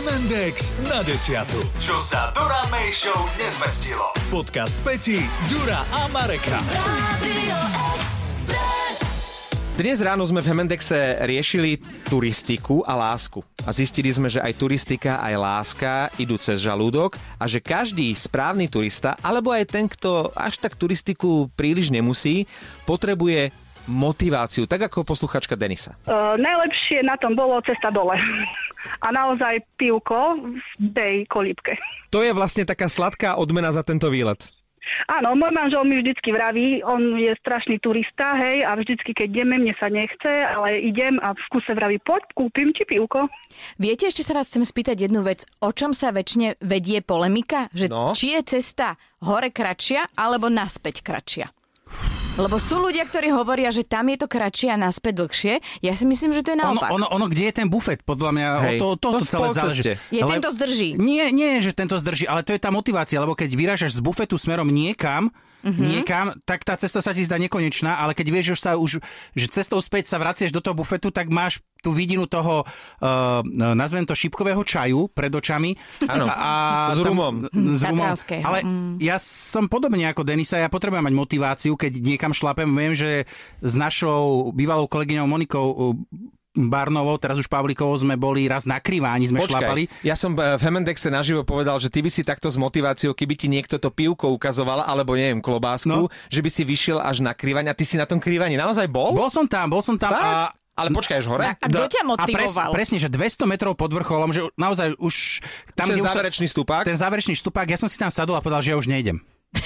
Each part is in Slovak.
M&X na desiatu. Čo sa Dura May Show nezmestilo. Podcast Peti, Dura a Mareka. Dnes ráno sme v Hemendexe riešili turistiku a lásku. A zistili sme, že aj turistika, aj láska idú cez žalúdok a že každý správny turista, alebo aj ten, kto až tak turistiku príliš nemusí, potrebuje motiváciu, tak ako posluchačka Denisa. Uh, najlepšie na tom bolo cesta dole. A naozaj pivko v tej kolípke. To je vlastne taká sladká odmena za tento výlet. Áno, môj manžel mi vždycky vraví, on je strašný turista, hej, a vždycky, keď ideme, mne sa nechce, ale idem a v kuse vraví, poď, kúpim ti pivko. Viete, ešte sa vás chcem spýtať jednu vec. O čom sa väčšine vedie polemika? Že No. či je cesta hore kratšia, alebo naspäť kratšia? Lebo sú ľudia, ktorí hovoria, že tam je to kratšie a naspäť dlhšie. Ja si myslím, že to je Ono, naopak. ono, ono, kde je ten bufet, podľa mňa, Hej. o to, to, to v celé záleží. Je, tento zdrží. Nie, nie, že tento zdrží, ale to je tá motivácia, lebo keď vyrážaš z bufetu smerom niekam. Mm-hmm. niekam, tak tá cesta sa ti zdá nekonečná, ale keď vieš, že sa už, že cestou späť sa vraciaš do toho bufetu, tak máš tú vidinu toho, uh, nazvem to šipkového čaju pred očami. Áno. A S tam- rumom. S rumom. Ale mm. ja som podobne ako Denisa, ja potrebujem mať motiváciu, keď niekam šlapem. Viem, že s našou bývalou kolegyňou Monikou uh, Barnovou, teraz už Pavlikovou sme boli raz na kriváni, sme šlapali. Počkaj, ja som eh, v Hemendexe naživo povedal, že ty by si takto s motiváciou, keby ti niekto to pivko ukazoval, alebo neviem, klobásku, No. že by si vyšiel až na krývaň a ty si na tom krývaní naozaj bol? Bol som tam, bol som tam Fakt? a Ale počkaj, až hore? A kto ťa A pres, motivoval? presne, že 200 metrov pod vrcholom, že naozaj už... Ten už sa- záverečný stupák? Ten záverečný stupák, ja som si tam sadol a povedal, že ja už nejdem.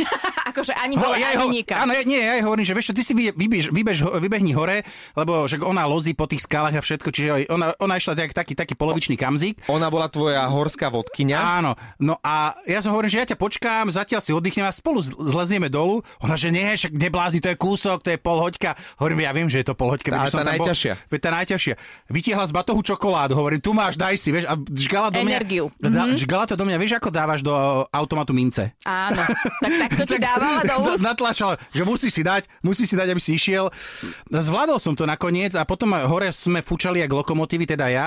Akože ani dole, ja ani ho- nikam. Áno, ja, nie, ja jej hovorím, že vieš čo, ty si vy, vybež, vybež, vybehni hore, lebo že ona lozí po tých skalách a všetko, čiže ona, ona išla tak, taký, taký polovičný kamzík. Ona bola tvoja horská vodkyňa. Áno, no a ja som hovorím, že ja ťa počkám, zatiaľ si oddychnem a spolu zlezieme dolu. Ona, že nie, však neblázni, to je kúsok, to je pol hoďka. Hovorím, ja viem, že je to pol hoďka. Tá bol- najťažšia. Veď tá najťažšia. Vytiahla z batohu čokoládu, hovorím, tu máš, daj si, vieš, a žgala do mňa. Energiu. Da, mm-hmm. Žgala to do mňa, vieš, ako dávaš do automatu mince. Áno, tak takto ti dávala do úst. Natlačal, že musíš si dať, musíš si dať, aby si išiel. Zvládol som to nakoniec a potom hore sme fúčali jak lokomotívy, teda ja.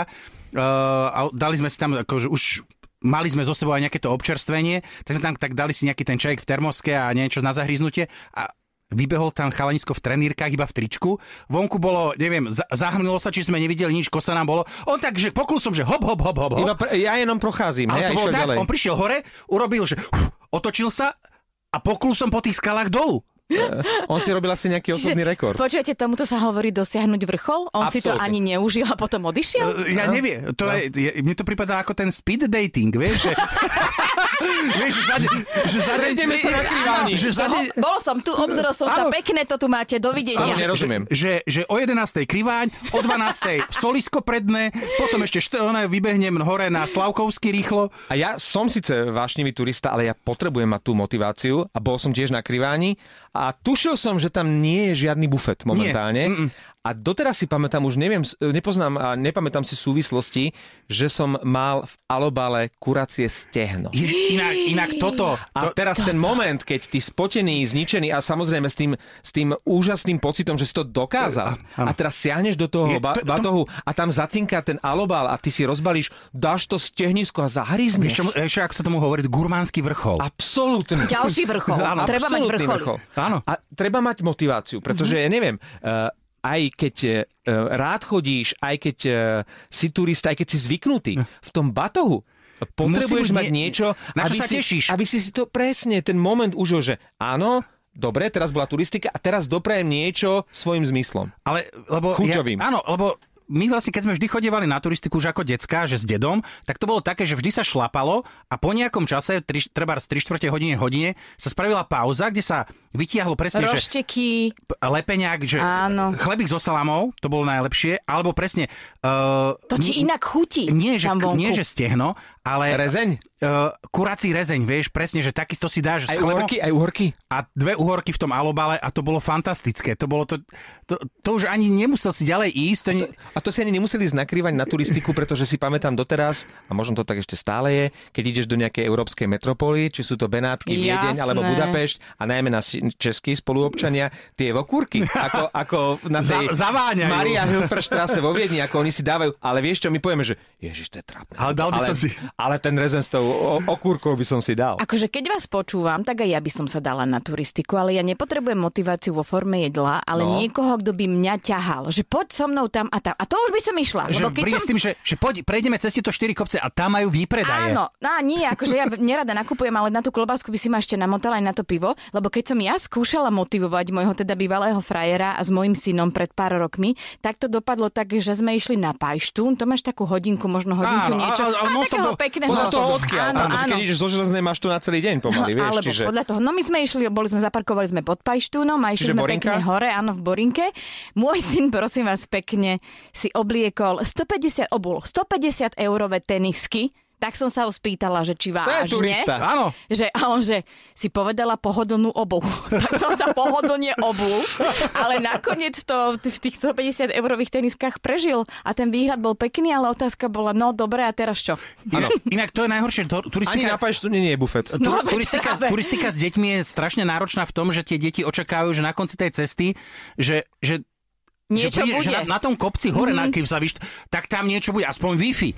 Uh, a dali sme si tam, akože už mali sme zo sebou aj nejaké to občerstvenie, tak sme tam tak dali si nejaký ten čajek v termoske a niečo na zahryznutie a Vybehol tam chalanisko v trenírkach, iba v tričku. Vonku bolo, neviem, za- zahrnulo sa, či sme nevideli nič, kosa nám bolo. On tak, že poklusom, že hop, hop, hop, hop. Iba pre, ja jenom procházím, Ale a to bolo tak, ďalej. on prišiel hore, urobil, že uf, otočil sa a poklul som po tých skalách dolu. On si robil asi nejaký osobný rekord. Počujete, tomuto sa hovorí dosiahnuť vrchol? On si to ani neužil a potom odišiel? Uh, Ja neviem, to je, je, mne to pripadá ako ten speed dating, vieš, že... vieš, že za, deň, že za deň... Stretneme sa na kriváni. Že za. Ho, bol som tu, obzrel som sa, Áno. pekné to tu máte, Áno, dovidenia. že- nerozumiem. Že, že o 11. kriváň, o 12. solisko predné, potom ešte št- one, vybehnem hore na Slavkovský rýchlo. A ja som síce vášnivý turista, ale ja potrebujem mať tú motiváciu a bol som tiež na kriváni a tušil som, že tam nie je žiadny bufet momentálne. Mm-mm. A doteraz si pamätám, už neviem, nepoznám a nepamätám si súvislosti, že som mal v alobale kuracie stehno. Jež, inak, inak toto... A To, teraz ten moment, keď ty spotený, zničený a samozrejme s tým, s tým úžasným pocitom, že si to dokázal a teraz siahneš do toho Je- ba- to- to- batohu a tam zacinká ten alobal a ty si rozbalíš, dáš to stehnisko a zahryzneš. čo, ešte, ako sa tomu hovorí, gurmánsky vrchol. Absolútne. Ďalší vrchol. Áno, Treba mať vrcholy. Áno. A treba mať motiváciu, pretože ja neviem, uh, aj keď uh, rád chodíš, aj keď uh, si turista, aj keď si zvyknutý, v tom batohu potrebuješ mať nie- niečo, na čo aby, sa si, tešíš. aby si si to presne, ten moment užil, že áno, dobre, teraz bola turistika a teraz doprajem niečo svojim zmyslom. Ale, lebo Chuťovým. Ja, áno, lebo my vlastne, keď sme vždy chodievali na turistiku už ako decka, že s dedom, tak to bolo také, že vždy sa šlapalo a po nejakom čase, tri, treba z 3 čtvrte hodine, hodine, sa spravila pauza, kde sa vytiahlo presne, že Rošteky. p- lepeňák, že Áno. chlebík so salamou, to bolo najlepšie, alebo presne... Uh, To ti inak chutí. nie, že, nie, že stehno, ale... Rezeň? Uh, kurací rezeň, vieš, presne, že takisto si dáš Aj uhorky, aj uhorky. a dve uhorky v tom alobale a to bolo fantastické. To bolo to, to, to už ani nemusel si ďalej ísť. To, ne, A to si ani nemuseli ísť nakrývať na turistiku, pretože si pamätám doteraz, a možno to tak ešte stále je, keď ideš do nejakej európskej metropoly, či sú to Benátky, Viedeň Jasné. alebo Budapešť a najmä na, českí spoluobčania tie vokúrky, ako, ako na tej Za- zaváňajú. Maria Hilferstrasse vo Viedni, ako oni si dávajú. Ale vieš čo, my povieme, že ježiš, to je trápne. Ale dal by ale, som si- Ale ten rezen s tou okúrkou by som si dal. Akože keď vás počúvam, tak aj ja by som sa dala na turistiku, ale ja nepotrebujem motiváciu vo forme jedla, ale No. niekoho, kto by mňa ťahal, že poď so mnou tam a tam. A to už by som išla. Že keď som... s tým, že, že poď, prejdeme cez tieto štyri kopce a tam majú výpredaje. Áno, no a nie, akože ja nerada nakupujem, ale na tú klobásku by si ma ešte namotala aj na to pivo, lebo keď som ja skúšala motivovať môjho teda bývalého frajera a s mojim synom pred pár rokmi, tak to dopadlo tak, že sme išli na Pajštún, to máš takú hodinku, možno hodinku Áno, niečo. a non-stop takého do- pekného. Podľa toho odkiaľ. Áno, Áno, áno. Keď ideš zo železnej, máš tu na celý deň pomaly, vieš. Alebo čiže... podľa toho. No my sme išli, boli sme zaparkovali sme pod Pajštúnom a išli Čiže sme Borinka? pekne hore, áno, v Borinke. Môj syn, prosím vás, pekne si obliekol 150, obul 150 eurové tenisky, tak som sa ho spýtala, že či To vážne. je turista. Áno. Že, a on, že si povedala pohodlnú obu. tak som sa pohodlne obul, ale nakoniec to v tých 150 eurových teniskách prežil a ten výhľad bol pekný, ale otázka bola, no dobre, a teraz čo? Inak, inak to je najhoršie. To, Ani turistika, na Pajštu nie je bufet. Tu, No, turistika, práve. turistika s deťmi je strašne náročná v tom, že tie deti očakávajú, že na konci tej cesty, že, že Niečo že, príde, že bude. na, na tom kopci hore, mm-hmm. na, keď sa vyšt, tak tam niečo bude, aspoň Wi-Fi.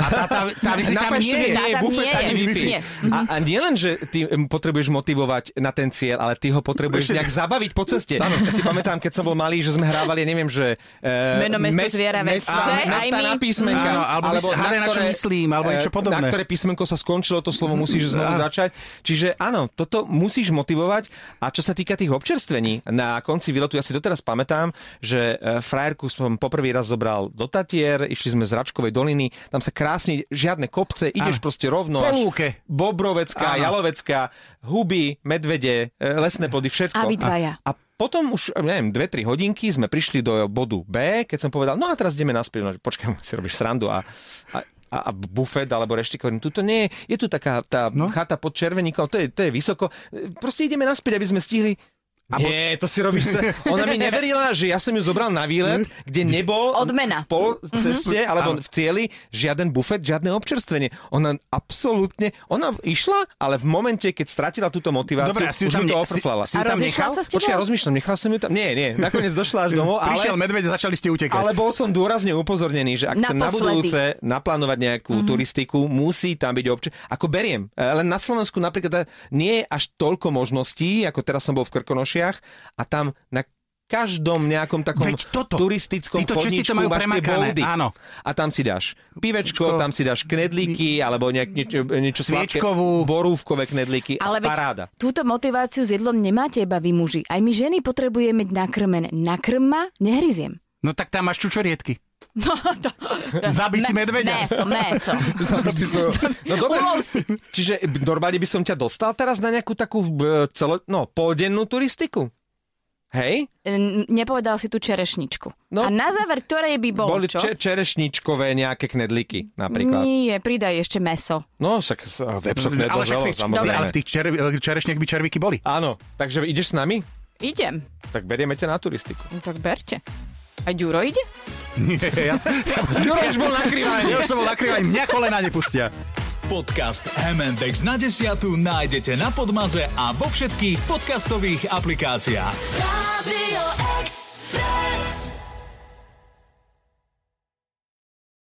A tá, tá, tá Na tam nie je. nie je Tam bufet nie ani je. Wi-Fi. Nie. A, a nie len, že ty potrebuješ motivovať na ten cieľ, ale ty ho potrebuješ nejak zabaviť po ceste. Ja si pamätám, keď som bol malý, že sme hrávali, ja neviem, že... Uh, Meno, mesto, zviera, vec, mesta, že? Aj my. na písmenka. Áno, alebo si- hádaj, na čo myslím, alebo niečo eh, podobné. Na ktoré písmenko sa skončilo, to slovo musíš znovu začať. Čiže áno, toto musíš motivovať. A čo sa týka tých občerstvení, na konci výletu, ja si doteraz pamätám, že eh, frajerku som poprvý raz zobral do Tatier, išli sme z Račkovej doliny, tam sa krásne, žiadne kopce, ideš Áno. proste rovno. Po až lúke. Bobrovecká, Áno. Jalovecká, huby, medvede, e, lesné plody, všetko. A vy dvaja. A, a potom už, neviem, dve, tri hodinky sme prišli do bodu B, keď som povedal, no a teraz ideme naspäť. No, počkaj, si robíš srandu a, a a, a bufet alebo reštик, hovorím, tuto nie je, je tu taká tá no? chata pod červeníkom, to je, to je vysoko. E, Proste ideme naspäť, aby sme stihli nie, to si robíš sa... Ona mi neverila, že ja som ju zobral na výlet, kde nebol Odmena. v pol ceste, alebo v cieli žiaden bufet, žiadne občerstvenie. Ona absolútne, ona išla, ale v momente, keď stratila túto motiváciu, Dobre, a už tam to ne- si- si A tam nechal? sa s tebou? Počkaj, rozmýšľam, nechal som ju tam... Nie, nie, nakoniec došla až domov, ale... Prišiel medveď a začali ste utekať. Ale bol som dôrazne upozornený, že ak chcem na budúce naplánovať nejakú mm-hmm. turistiku, musí tam byť obč... Ako beriem. E, Len na Slovensku napríklad nie je až toľko možností, ako teraz som bol v Krkonošiach a tam na každom nejakom takom Veď toto. turistickom Títo Česi to majú máš tie boudy. áno. A tam si dáš pivečko, tam si dáš knedlíky, alebo nejak, niečo, niečo sladké. Sviečkovú. Borúvkové knedlíky. Ale a veď paráda. túto motiváciu s jedlom nemáte iba vy muži. Aj my ženy potrebujeme nakrmené. Nakrm ma, nehryziem. No tak tam máš čučoriedky. No, to, Zabij si medveďa. Meso, meso. Si No dobre, si. čiže normálne by som ťa dostal teraz na nejakú takú e, celo, no, poldennú turistiku? Hej? Nepovedal si tú čerešničku. No. A na záver, ktorej by bolo Boli čo? če- čerešničkové nejaké knedlíky napríklad. Nie, pridaj ešte meso. No, však s- vepšok Ale však nedoželo, v tých, samozrejme. ale v tých čer, čerešniach by červíky boli. Áno, takže ideš s nami? Idem. Tak berieme ťa na turistiku. No, tak berte. A Ďuro ide? Nie, ja, som- Ďuro už bol na ja už som bol nakrývaný, mňa kolena nepustia. Podcast M&X na desiatu nájdete na Podmaze a vo všetkých podcastových aplikáciách. Radio